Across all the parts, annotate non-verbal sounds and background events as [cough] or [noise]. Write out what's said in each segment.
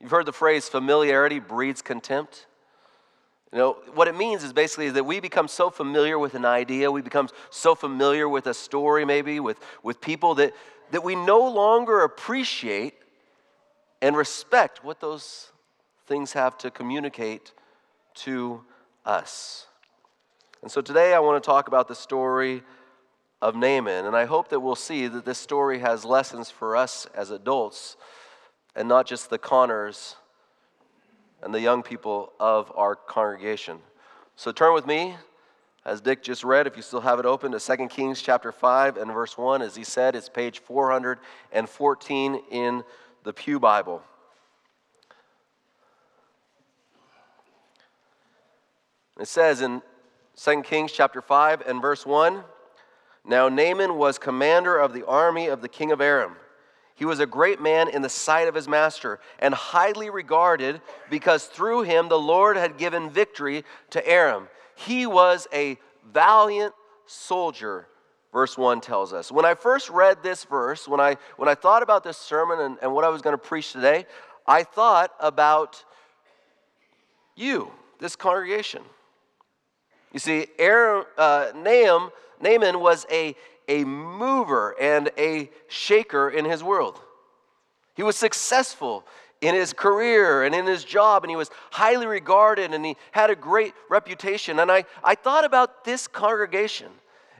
You've heard the phrase familiarity breeds contempt. You know, what it means is basically that we become so familiar with an idea, we become so familiar with a story, maybe, with, with people, that, that we no longer appreciate and respect what those things have to communicate to us. And so today I want to talk about the story of Naaman, and I hope that we'll see that this story has lessons for us as adults and not just the Connors and the young people of our congregation. So turn with me, as Dick just read, if you still have it open, to 2 Kings chapter 5 and verse 1. As he said, it's page 414 in the Pew Bible. It says in 2 Kings chapter 5 and verse 1 Now Naaman was commander of the army of the king of Aram. He was a great man in the sight of his master and highly regarded because through him the Lord had given victory to Aram. He was a valiant soldier, verse 1 tells us. When I first read this verse, when I, when I thought about this sermon and, and what I was going to preach today, I thought about you, this congregation. You see, Aaron, uh, Nahum, Naaman was a a mover and a shaker in his world. He was successful in his career and in his job, and he was highly regarded and he had a great reputation. And I, I thought about this congregation.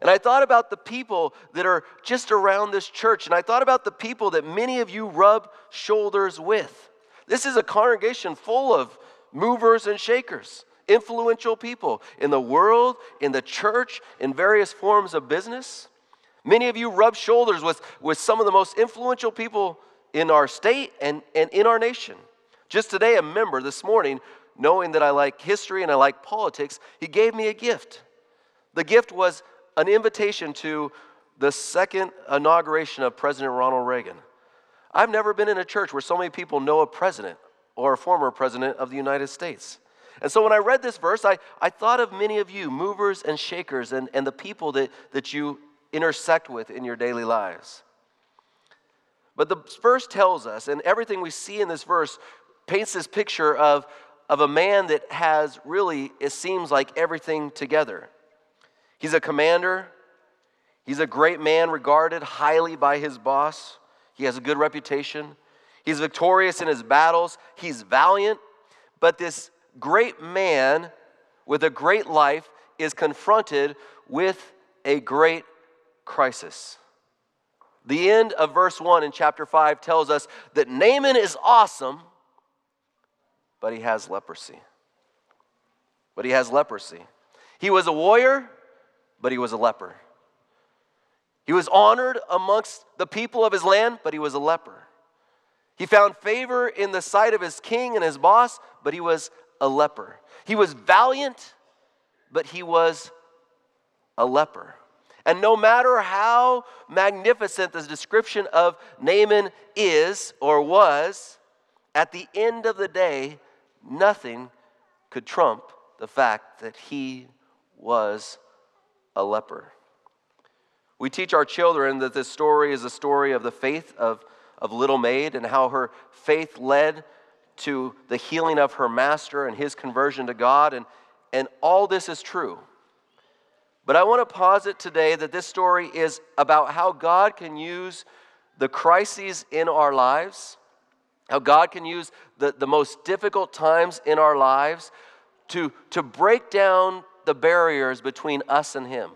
And I thought about the people that are just around this church. And I thought about the people that many of you rub shoulders with. This is a congregation full of movers and shakers, influential people in the world, in the church, in various forms of business. Many of you rub shoulders with, with some of the most influential people in our state and, and in our nation. Just today, a member this morning, knowing that I like history and I like politics, he gave me a gift. The gift was an invitation to the second inauguration of President Ronald Reagan. I've never been in a church where so many people know a president or a former president of the United States. And so when I read this verse, I, I thought of many of you, movers and shakers, and, and the people that, that you intersect with in your daily lives. But the verse tells us, and everything we see in this verse paints this picture of, of a man that has really, it seems like, everything together. He's a commander, he's a great man, regarded highly by his boss, he has a good reputation, he's victorious in his battles, he's valiant, but this great man with a great life is confronted with a great crisis. The end of verse 1 in chapter 5 tells us that Naaman is awesome, but he has leprosy. But he has leprosy. He was a warrior, but he was a leper. He was honored amongst the people of his land, but he was a leper. He found favor in the sight of his king and his boss, but he was a leper. He was valiant, but he was a leper. And no matter how magnificent the description of Naaman is or was, at the end of the day, nothing could trump the fact that he was a leper. We teach our children that this story is a story of the faith of, of Little Maid and how her faith led to the healing of her master and his conversion to God. And, and all this is true. But I want to posit today that this story is about how God can use the crises in our lives, how God can use the, the most difficult times in our lives to, to break down the barriers between us and Him.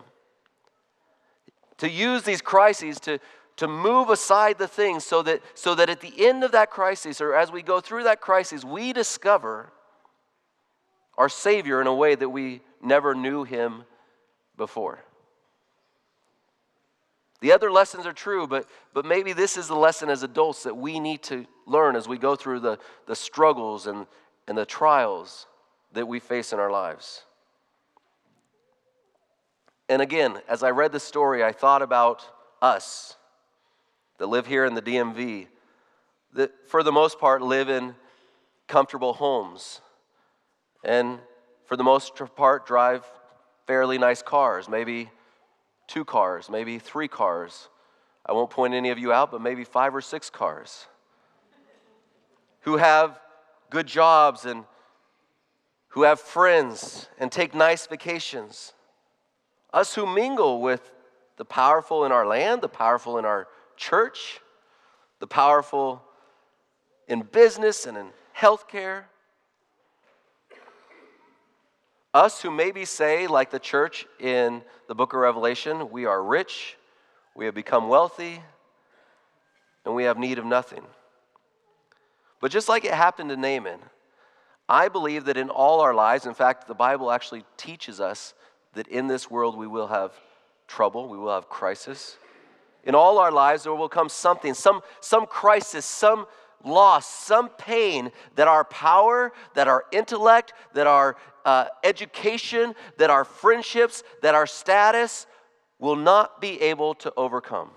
To use these crises to, to move aside the things so that, so that at the end of that crisis, or as we go through that crisis, we discover our Savior in a way that we never knew Him before. The other lessons are true, but, but maybe this is the lesson as adults that we need to learn as we go through the, the struggles and, and the trials that we face in our lives. And again, as I read the story, I thought about us that live here in the DMV, that for the most part live in comfortable homes, and for the most part drive fairly nice cars, maybe two cars, maybe three cars. I won't point any of you out, but maybe five or six cars. Who have good jobs and who have friends and take nice vacations. Us who mingle with the powerful in our land, the powerful in our church, the powerful in business and in healthcare. Us who maybe say, like the church in the book of Revelation, we are rich, we have become wealthy, and we have need of nothing. But just like it happened to Naaman, I believe that in all our lives, in fact, the Bible actually teaches us that in this world we will have trouble, we will have crisis. In all our lives, there will come something, some, some crisis, some loss, some pain that our power, that our intellect, that our uh, education, that our friendships, that our status will not be able to overcome.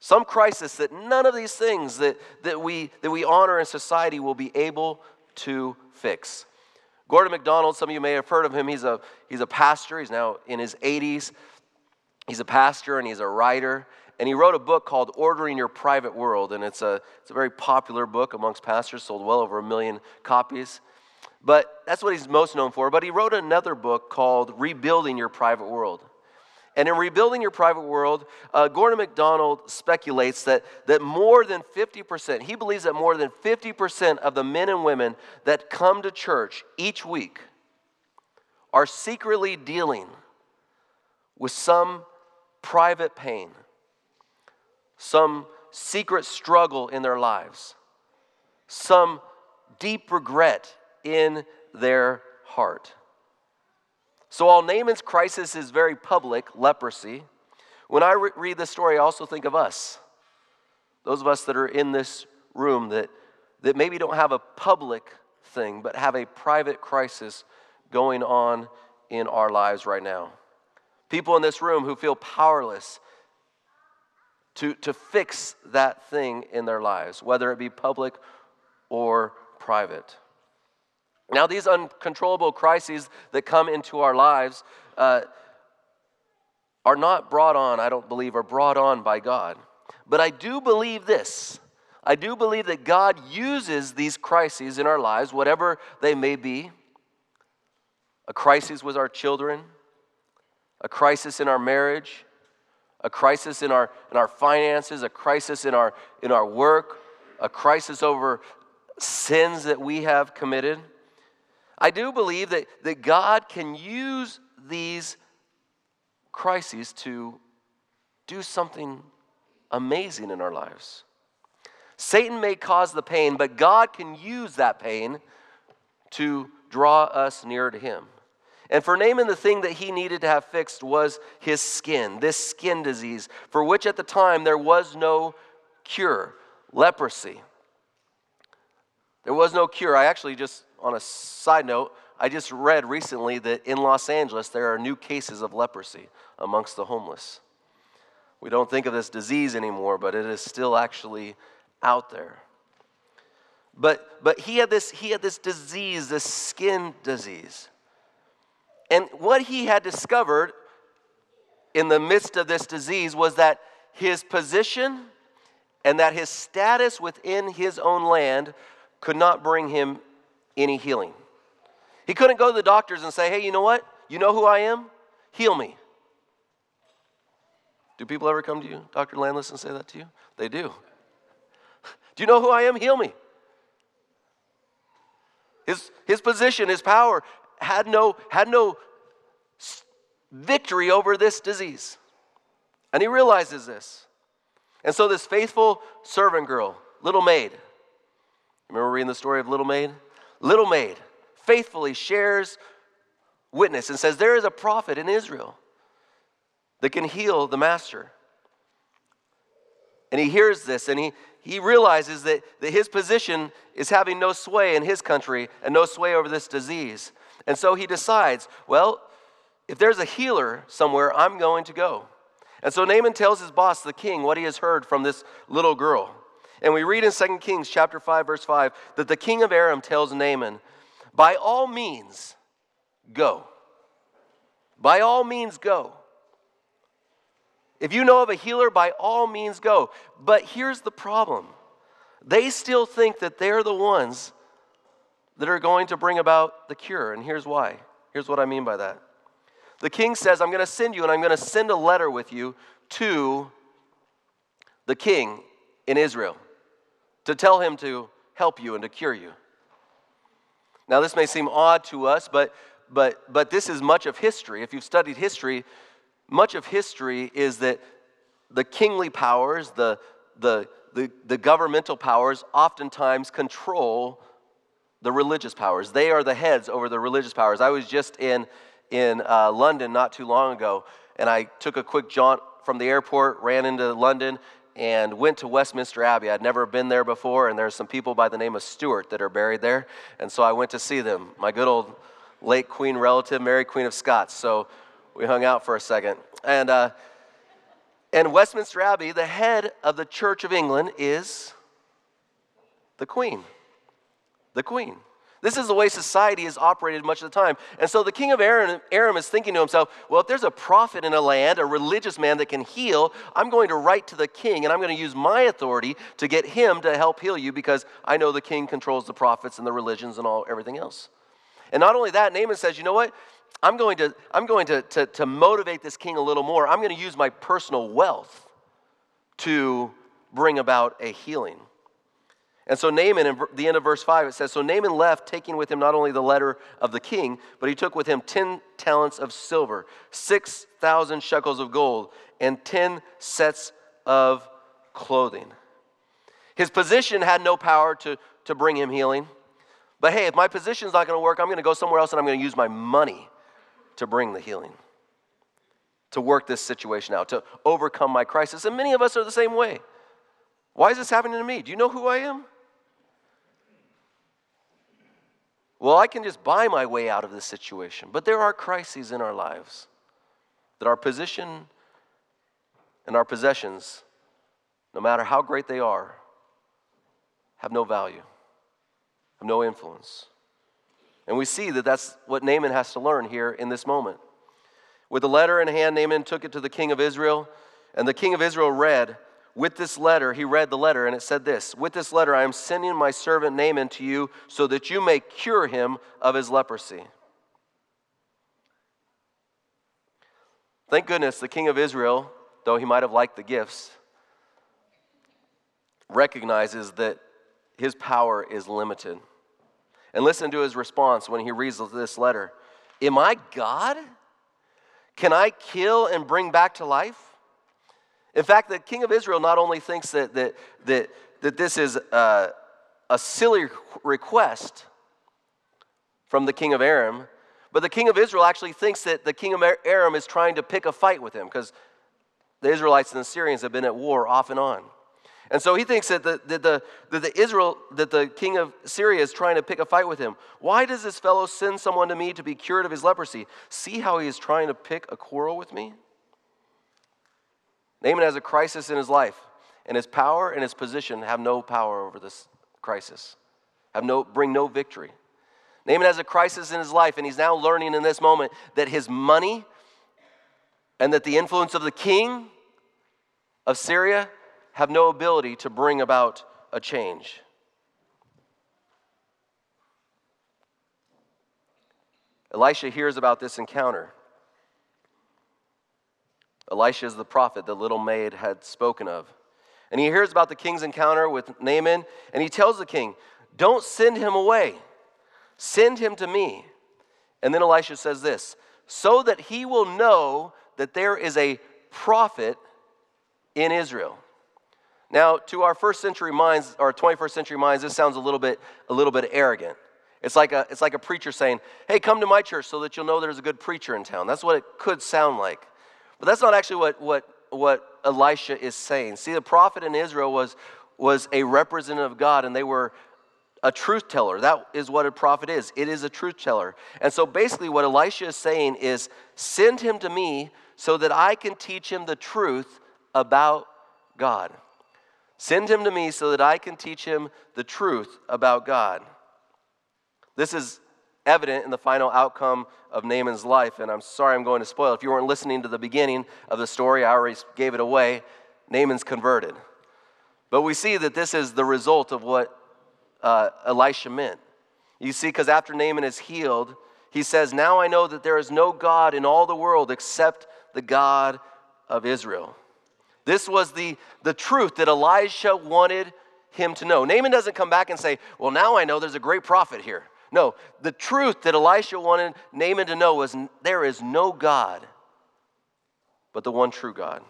Some crisis that none of these things that, that, we, that we honor in society will be able to fix. Gordon MacDonald, some of you may have heard of him. He's a, he's a pastor. He's now in his 80s. He's a pastor and he's a writer. And he wrote a book called Ordering Your Private World. And it's a, it's a very popular book amongst pastors, sold well over a million copies. But that's what he's most known for. But he wrote another book called Rebuilding Your Private World. And in rebuilding your private world, uh, Gordon MacDonald speculates that, that more than 50%, he believes that more than 50% of the men and women that come to church each week are secretly dealing with some private pain, some secret struggle in their lives, some deep regret in their heart. So while Naaman's crisis is very public, leprosy, when I re- read this story, I also think of us. Those of us that are in this room that, that maybe don't have a public thing, but have a private crisis going on in our lives right now. People in this room who feel powerless to, to fix that thing in their lives, whether it be public or private. Now, these uncontrollable crises that come into our lives uh, are not brought on, I don't believe, are brought on by God. But I do believe this. I do believe that God uses these crises in our lives, whatever they may be a crisis with our children, a crisis in our marriage, a crisis in our, in our finances, a crisis in our, in our work, a crisis over sins that we have committed. I do believe that, that God can use these crises to do something amazing in our lives. Satan may cause the pain, but God can use that pain to draw us nearer to Him. And for Naaman, the thing that he needed to have fixed was his skin, this skin disease, for which at the time there was no cure leprosy. There was no cure. I actually just on a side note, I just read recently that in Los Angeles there are new cases of leprosy amongst the homeless. We don't think of this disease anymore, but it is still actually out there. But, but he, had this, he had this disease, this skin disease. And what he had discovered in the midst of this disease was that his position and that his status within his own land could not bring him any healing. He couldn't go to the doctors and say, hey, you know what? You know who I am? Heal me. Do people ever come to you, Dr. Landless, and say that to you? They do. [laughs] Do you know who I am? Heal me. His, his position, his power had no, had no victory over this disease. And he realizes this. And so, this faithful servant girl, little maid, remember reading the story of little maid? little maid faithfully shares witness and says, There is a prophet in Israel that can heal the master. And he hears this and he, he realizes that, that his position is having no sway in his country and no sway over this disease. And so he decides, well, if there's a healer somewhere, I'm going to go. And so Naaman tells his boss, the king, what he has heard from this little girl. And we read in 2 Kings chapter 5 verse 5 that the king of Aram tells Naaman, "By all means go. By all means go. If you know of a healer, by all means go." But here's the problem. they still think that they're the ones that are going to bring about the cure. And here's why. Here's what I mean by that. The king says, I'm going to send you, and I'm going to send a letter with you to the king in Israel to tell him to help you and to cure you. Now, this may seem odd to us, but, but, but this is much of history. If you've studied history, much of history is that the kingly powers, the, the, the, the governmental powers, oftentimes control the religious powers. They are the heads over the religious powers. I was just in, in uh, London not too long ago, and I took a quick jaunt from the airport, ran into London, and went to Westminster Abbey. I'd never been there before, and there's some people by the name of Stuart that are buried there. And so I went to see them, my good old late Queen relative, Mary Queen of Scots. So we hung out for a second. And, uh, and Westminster Abbey, the head of the Church of England is the Queen. The Queen. This is the way society is operated much of the time. And so the king of Aram, Aram is thinking to himself, well, if there's a prophet in a land, a religious man that can heal, I'm going to write to the king and I'm going to use my authority to get him to help heal you because I know the king controls the prophets and the religions and all everything else. And not only that, Naaman says, you know what? I'm going to, I'm going to, to, to motivate this king a little more. I'm going to use my personal wealth to bring about a healing. And so Naaman, in the end of verse 5, it says So Naaman left, taking with him not only the letter of the king, but he took with him 10 talents of silver, 6,000 shekels of gold, and 10 sets of clothing. His position had no power to, to bring him healing. But hey, if my position's not going to work, I'm going to go somewhere else and I'm going to use my money to bring the healing, to work this situation out, to overcome my crisis. And many of us are the same way. Why is this happening to me? Do you know who I am? Well, I can just buy my way out of this situation. But there are crises in our lives that our position and our possessions, no matter how great they are, have no value, have no influence. And we see that that's what Naaman has to learn here in this moment. With the letter in hand, Naaman took it to the king of Israel, and the king of Israel read, with this letter, he read the letter, and it said this With this letter, I am sending my servant Naaman to you so that you may cure him of his leprosy. Thank goodness the king of Israel, though he might have liked the gifts, recognizes that his power is limited. And listen to his response when he reads this letter Am I God? Can I kill and bring back to life? In fact, the king of Israel not only thinks that, that, that, that this is a, a silly request from the king of Aram, but the king of Israel actually thinks that the king of Aram is trying to pick a fight with him because the Israelites and the Syrians have been at war off and on. And so he thinks that the, that, the, that the Israel, that the king of Syria is trying to pick a fight with him. Why does this fellow send someone to me to be cured of his leprosy? See how he is trying to pick a quarrel with me? Naaman has a crisis in his life, and his power and his position have no power over this crisis, have no, bring no victory. Naaman has a crisis in his life, and he's now learning in this moment that his money and that the influence of the king of Syria have no ability to bring about a change. Elisha hears about this encounter. Elisha is the prophet the little maid had spoken of. And he hears about the king's encounter with Naaman, and he tells the king, Don't send him away, send him to me. And then Elisha says this so that he will know that there is a prophet in Israel. Now, to our first century minds, or 21st century minds, this sounds a little bit, a little bit arrogant. It's like, a, it's like a preacher saying, Hey, come to my church so that you'll know there's a good preacher in town. That's what it could sound like. But that's not actually what, what, what Elisha is saying. See, the prophet in Israel was, was a representative of God, and they were a truth teller. That is what a prophet is. It is a truth teller. And so basically, what Elisha is saying is send him to me so that I can teach him the truth about God. Send him to me so that I can teach him the truth about God. This is evident in the final outcome of Naaman's life. And I'm sorry I'm going to spoil. If you weren't listening to the beginning of the story, I already gave it away. Naaman's converted. But we see that this is the result of what uh, Elisha meant. You see, because after Naaman is healed, he says, Now I know that there is no God in all the world except the God of Israel. This was the, the truth that Elisha wanted him to know. Naaman doesn't come back and say, Well, now I know there's a great prophet here. No, the truth that Elisha wanted Naaman to know was there is no God but the one true God.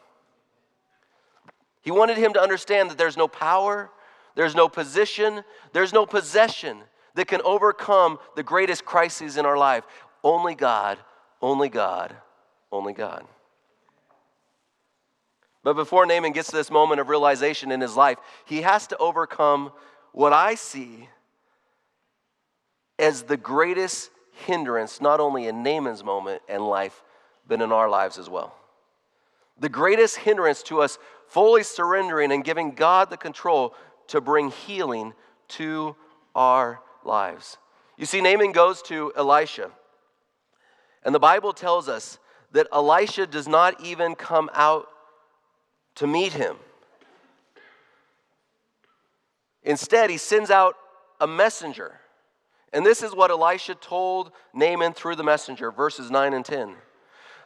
He wanted him to understand that there's no power, there's no position, there's no possession that can overcome the greatest crises in our life. Only God, only God, only God. But before Naaman gets to this moment of realization in his life, he has to overcome what I see as the greatest hindrance, not only in Naaman's moment and life, but in our lives as well. The greatest hindrance to us fully surrendering and giving God the control to bring healing to our lives. You see, Naaman goes to Elisha, and the Bible tells us that Elisha does not even come out to meet him. Instead, he sends out a messenger. And this is what Elisha told Naaman through the messenger, verses 9 and 10.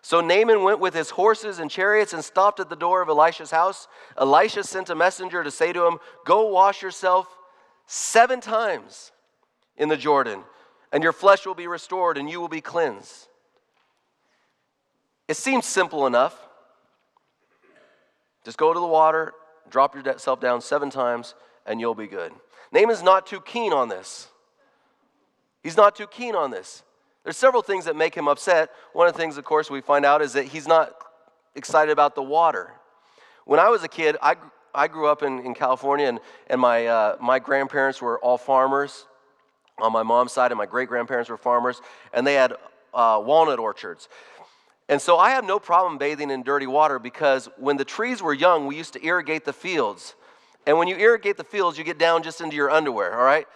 So Naaman went with his horses and chariots and stopped at the door of Elisha's house. Elisha sent a messenger to say to him, Go wash yourself seven times in the Jordan, and your flesh will be restored and you will be cleansed. It seems simple enough. Just go to the water, drop yourself down seven times, and you'll be good. Naaman's not too keen on this. He's not too keen on this. There's several things that make him upset. One of the things, of course, we find out is that he's not excited about the water. When I was a kid, I, I grew up in, in California, and, and my, uh, my grandparents were all farmers on my mom's side, and my great grandparents were farmers, and they had uh, walnut orchards. And so I had no problem bathing in dirty water because when the trees were young, we used to irrigate the fields. And when you irrigate the fields, you get down just into your underwear, all right?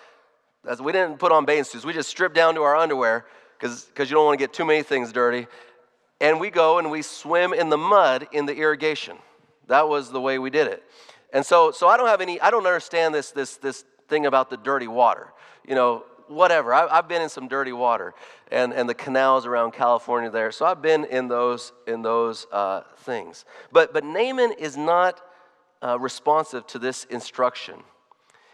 That's, we didn't put on bathing suits. We just stripped down to our underwear because you don't want to get too many things dirty. And we go and we swim in the mud in the irrigation. That was the way we did it. And so, so I don't have any, I don't understand this, this, this thing about the dirty water. You know, whatever. I, have been in some dirty water and, and the canals around California there. So I've been in those, in those uh, things. But, but Naaman is not uh, responsive to this instruction.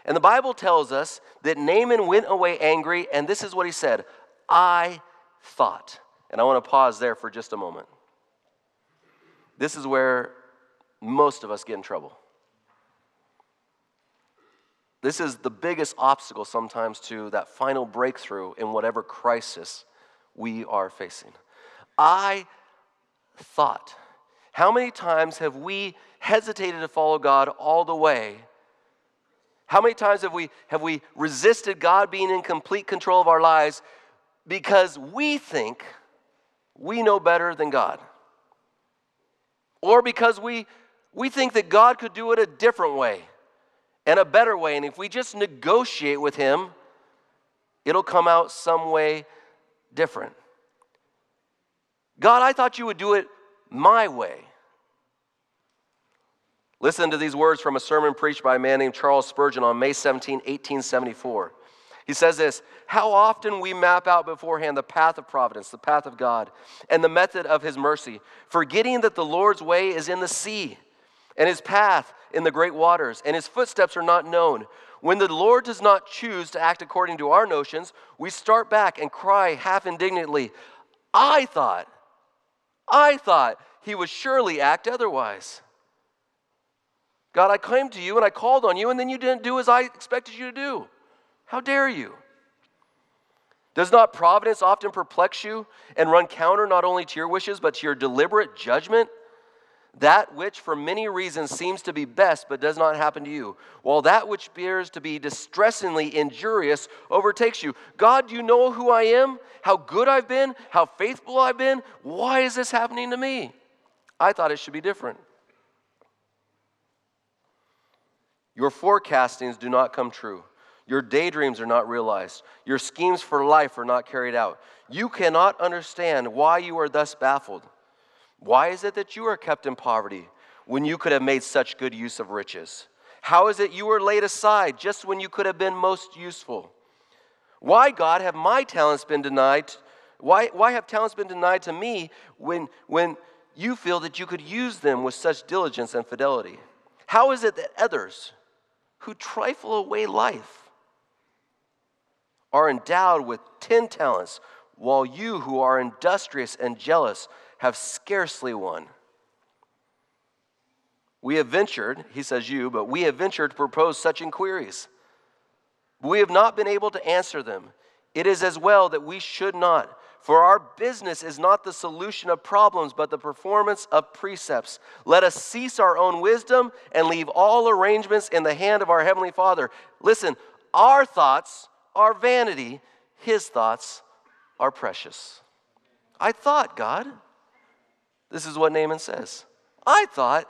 And the Bible tells us that Naaman went away angry, and this is what he said I thought. And I want to pause there for just a moment. This is where most of us get in trouble. This is the biggest obstacle sometimes to that final breakthrough in whatever crisis we are facing. I thought. How many times have we hesitated to follow God all the way? How many times have we, have we resisted God being in complete control of our lives because we think we know better than God. Or because we, we think that God could do it a different way and a better way. And if we just negotiate with Him, it'll come out some way different. God, I thought you would do it my way. Listen to these words from a sermon preached by a man named Charles Spurgeon on May 17, 1874. He says this How often we map out beforehand the path of providence, the path of God, and the method of his mercy, forgetting that the Lord's way is in the sea, and his path in the great waters, and his footsteps are not known. When the Lord does not choose to act according to our notions, we start back and cry half indignantly, I thought, I thought he would surely act otherwise. God, I came to you and I called on you, and then you didn't do as I expected you to do. How dare you? Does not providence often perplex you and run counter not only to your wishes, but to your deliberate judgment? That which for many reasons seems to be best, but does not happen to you, while that which appears to be distressingly injurious overtakes you. God, do you know who I am? How good I've been? How faithful I've been? Why is this happening to me? I thought it should be different. Your forecastings do not come true. Your daydreams are not realized. Your schemes for life are not carried out. You cannot understand why you are thus baffled. Why is it that you are kept in poverty when you could have made such good use of riches? How is it you were laid aside just when you could have been most useful? Why, God, have my talents been denied? Why, why have talents been denied to me when, when you feel that you could use them with such diligence and fidelity? How is it that others who trifle away life are endowed with 10 talents, while you who are industrious and jealous have scarcely one? We have ventured, he says you, but we have ventured to propose such inquiries. We have not been able to answer them. It is as well that we should not. For our business is not the solution of problems, but the performance of precepts. Let us cease our own wisdom and leave all arrangements in the hand of our Heavenly Father. Listen, our thoughts are vanity, His thoughts are precious. I thought, God, this is what Naaman says. I thought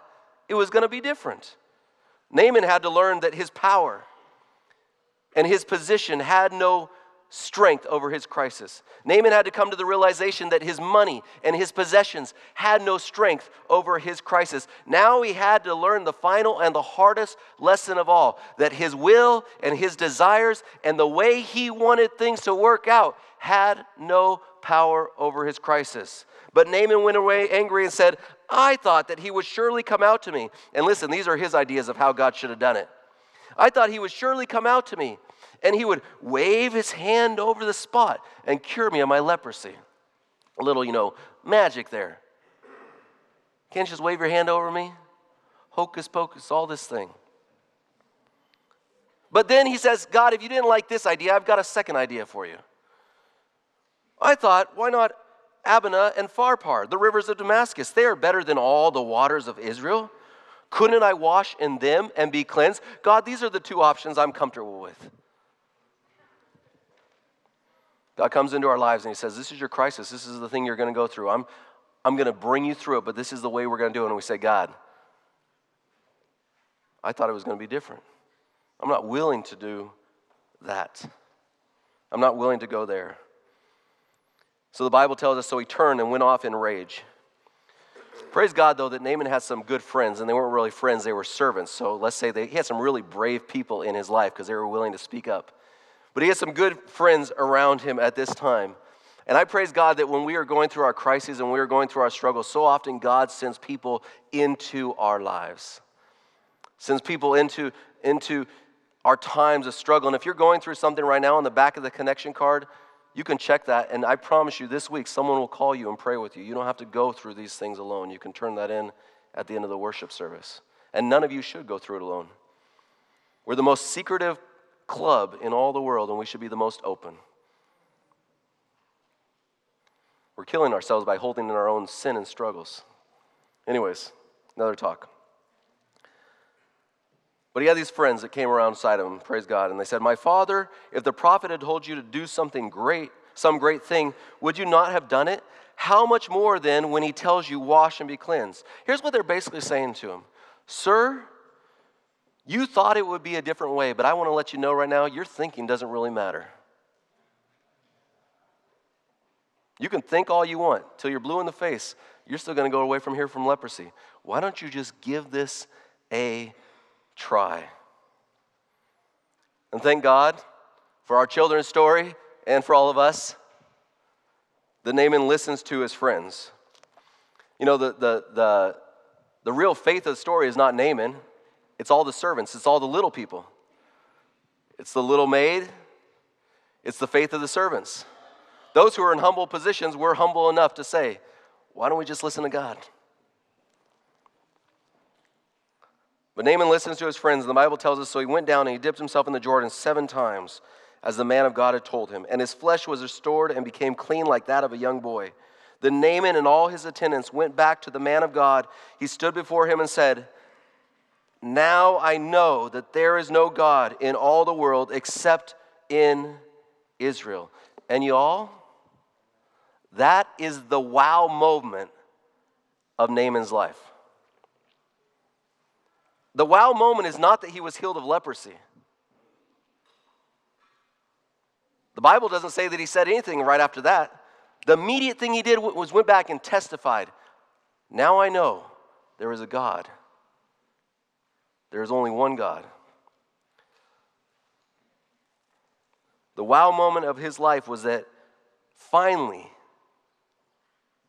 it was going to be different. Naaman had to learn that his power and his position had no strength over his crisis. Naaman had to come to the realization that his money and his possessions had no strength over his crisis. Now he had to learn the final and the hardest lesson of all that his will and his desires and the way he wanted things to work out had no power over his crisis. But Naaman went away angry and said, I thought that he would surely come out to me. And listen, these are his ideas of how God should have done it. I thought he would surely come out to me and he would wave his hand over the spot and cure me of my leprosy. A little, you know, magic there. Can't you just wave your hand over me? Hocus pocus, all this thing. But then he says, God, if you didn't like this idea, I've got a second idea for you. I thought, why not Abana and Pharpar, the rivers of Damascus? They are better than all the waters of Israel. Couldn't I wash in them and be cleansed? God, these are the two options I'm comfortable with. God comes into our lives and He says, This is your crisis. This is the thing you're going to go through. I'm, I'm going to bring you through it, but this is the way we're going to do it. And we say, God, I thought it was going to be different. I'm not willing to do that. I'm not willing to go there. So the Bible tells us, so he turned and went off in rage. Praise God, though, that Naaman had some good friends, and they weren't really friends, they were servants. So let's say they, he had some really brave people in his life because they were willing to speak up. But he had some good friends around him at this time. And I praise God that when we are going through our crises and we are going through our struggles, so often God sends people into our lives, sends people into, into our times of struggle. And if you're going through something right now on the back of the connection card, you can check that. And I promise you, this week, someone will call you and pray with you. You don't have to go through these things alone. You can turn that in at the end of the worship service. And none of you should go through it alone. We're the most secretive club in all the world, and we should be the most open. We're killing ourselves by holding in our own sin and struggles. Anyways, another talk. But he had these friends that came around side of him, praise God, and they said, My father, if the prophet had told you to do something great, some great thing, would you not have done it? How much more then when he tells you, Wash and be cleansed? Here's what they're basically saying to him Sir, you thought it would be a different way, but I want to let you know right now your thinking doesn't really matter. You can think all you want till you're blue in the face. You're still going to go away from here from leprosy. Why don't you just give this a try? And thank God for our children's story and for all of us The Naaman listens to his friends. You know, the, the, the, the real faith of the story is not Naaman. It's all the servants, it's all the little people. It's the little maid, it's the faith of the servants. Those who are in humble positions were humble enough to say, Why don't we just listen to God? But Naaman listens to his friends, and the Bible tells us so he went down and he dipped himself in the Jordan seven times, as the man of God had told him. And his flesh was restored and became clean like that of a young boy. Then Naaman and all his attendants went back to the man of God. He stood before him and said, now I know that there is no God in all the world except in Israel. And y'all, that is the wow moment of Naaman's life. The wow moment is not that he was healed of leprosy. The Bible doesn't say that he said anything right after that. The immediate thing he did was went back and testified, Now I know there is a God There's only one God. The wow moment of his life was that finally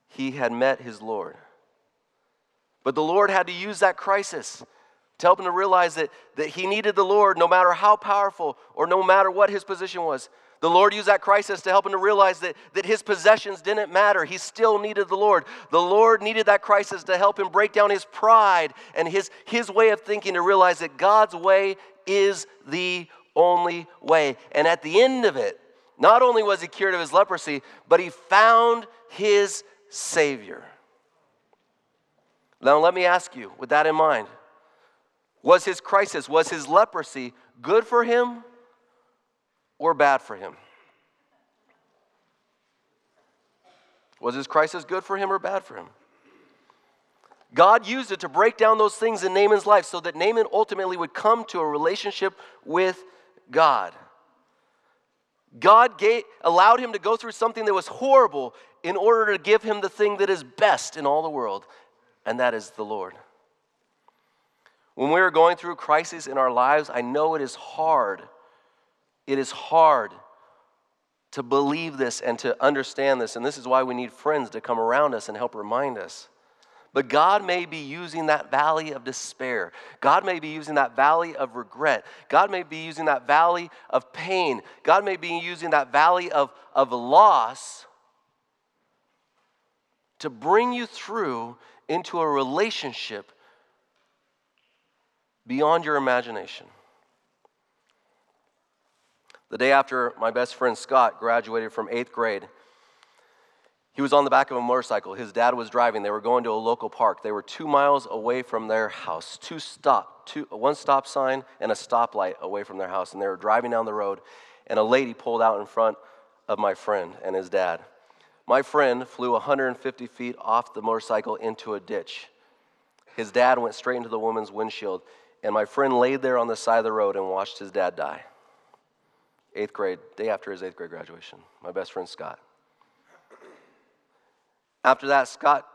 he had met his Lord. But the Lord had to use that crisis to help him to realize that, that he needed the Lord no matter how powerful or no matter what his position was. The Lord used that crisis to help him to realize that, that his possessions didn't matter. He still needed the Lord. The Lord needed that crisis to help him break down his pride and his, his way of thinking to realize that God's way is the only way. And at the end of it, not only was he cured of his leprosy, but he found his Savior. Now, let me ask you, with that in mind, was his crisis, was his leprosy good for him or bad for him? Was his crisis good for him or bad for him? God used it to break down those things in Naaman's life so that Naaman ultimately would come to a relationship with God. God gave, allowed him to go through something that was horrible in order to give him the thing that is best in all the world, and that is the Lord. When we are going through crises in our lives, I know it is hard. It is hard to believe this and to understand this, and this is why we need friends to come around us and help remind us. But God may be using that valley of despair. God may be using that valley of regret. God may be using that valley of pain. God may be using that valley of, of loss to bring you through into a relationship beyond your imagination. The day after my best friend Scott graduated from eighth grade, he was on the back of a motorcycle. His dad was driving. They were going to a local park. They were two miles away from their house, two stop, two, one stop sign and a stoplight away from their house. And they were driving down the road, and a lady pulled out in front of my friend and his dad. My friend flew 150 feet off the motorcycle into a ditch. His dad went straight into the woman's windshield, and my friend laid there on the side of the road and watched his dad die. Eighth grade, day after his eighth grade graduation. My best friend Scott. After that, Scott,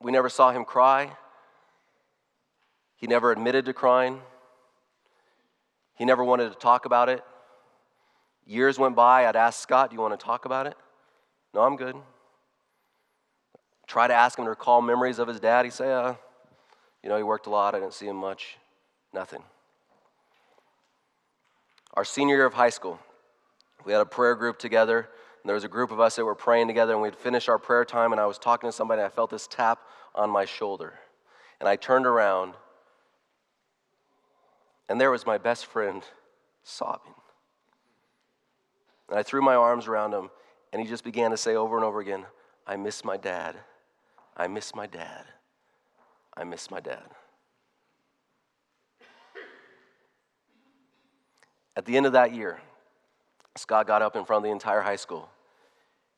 we never saw him cry. He never admitted to crying. He never wanted to talk about it. Years went by, I'd ask Scott, Do you want to talk about it? No, I'm good. Try to ask him to recall memories of his dad. He'd say, uh, You know, he worked a lot, I didn't see him much. Nothing. Our senior year of high school, we had a prayer group together and there was a group of us that were praying together, and we'd finished our prayer time, and I was talking to somebody, and I felt this tap on my shoulder. And I turned around, and there was my best friend sobbing. And I threw my arms around him, and he just began to say over and over again, I miss my dad. I miss my dad. I miss my dad. At the end of that year, Scott got up in front of the entire high school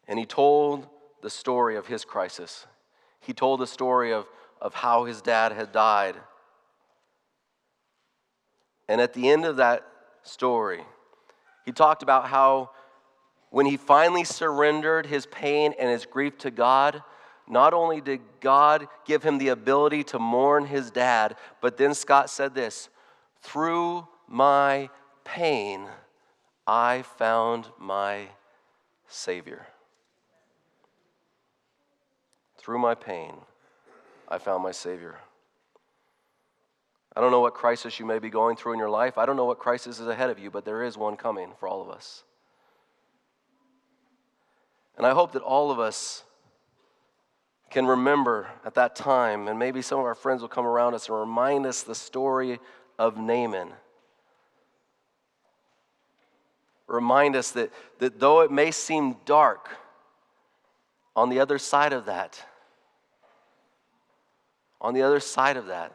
and he told the story of his crisis. He told the story of, of how his dad had died. And at the end of that story, he talked about how when he finally surrendered his pain and his grief to God, not only did God give him the ability to mourn his dad, but then Scott said this through my pain, I found my Savior. Through my pain, I found my Savior. I don't know what crisis you may be going through in your life. I don't know what crisis is ahead of you, but there is one coming for all of us. And I hope that all of us can remember at that time, and maybe some of our friends will come around us and remind us the story of Naaman remind us that, that though it may seem dark, on the other side of that, on the other side of that,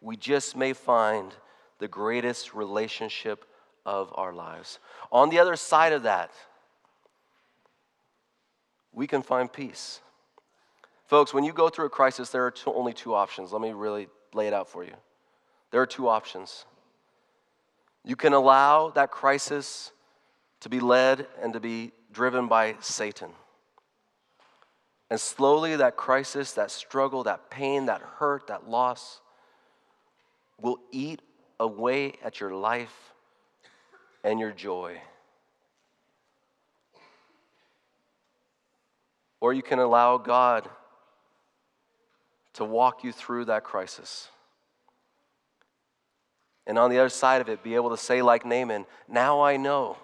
we just may find the greatest relationship of our lives. On the other side of that, we can find peace. Folks, when you go through a crisis, there are two, only two options. Let me really lay it out for you. There are two options. You can allow that crisis to be led and to be driven by Satan. And slowly, that crisis, that struggle, that pain, that hurt, that loss will eat away at your life and your joy. Or you can allow God to walk you through that crisis. And on the other side of it, be able to say, like Naaman, now I know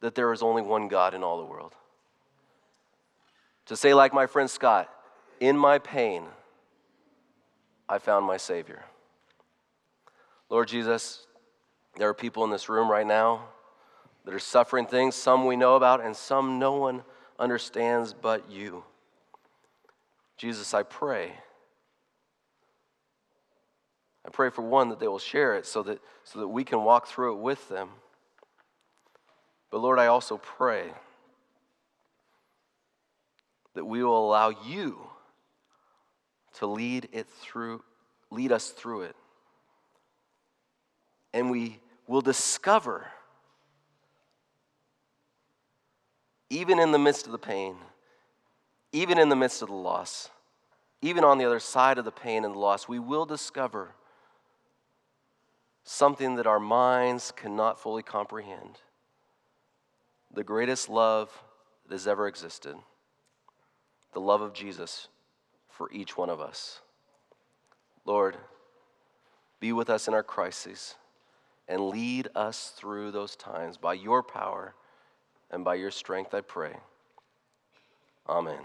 that there is only one God in all the world. To say, like my friend Scott, in my pain, I found my Savior. Lord Jesus, there are people in this room right now that are suffering things, some we know about, and some no one understands but you. Jesus, I pray. I pray for one that they will share it so that, so that we can walk through it with them. But Lord, I also pray that we will allow you to lead it through, lead us through it. And we will discover, even in the midst of the pain, even in the midst of the loss, even on the other side of the pain and the loss, we will discover something that our minds cannot fully comprehend the greatest love that has ever existed the love of Jesus for each one of us. Lord, be with us in our crises and lead us through those times by your power and by your strength, I pray. Amen.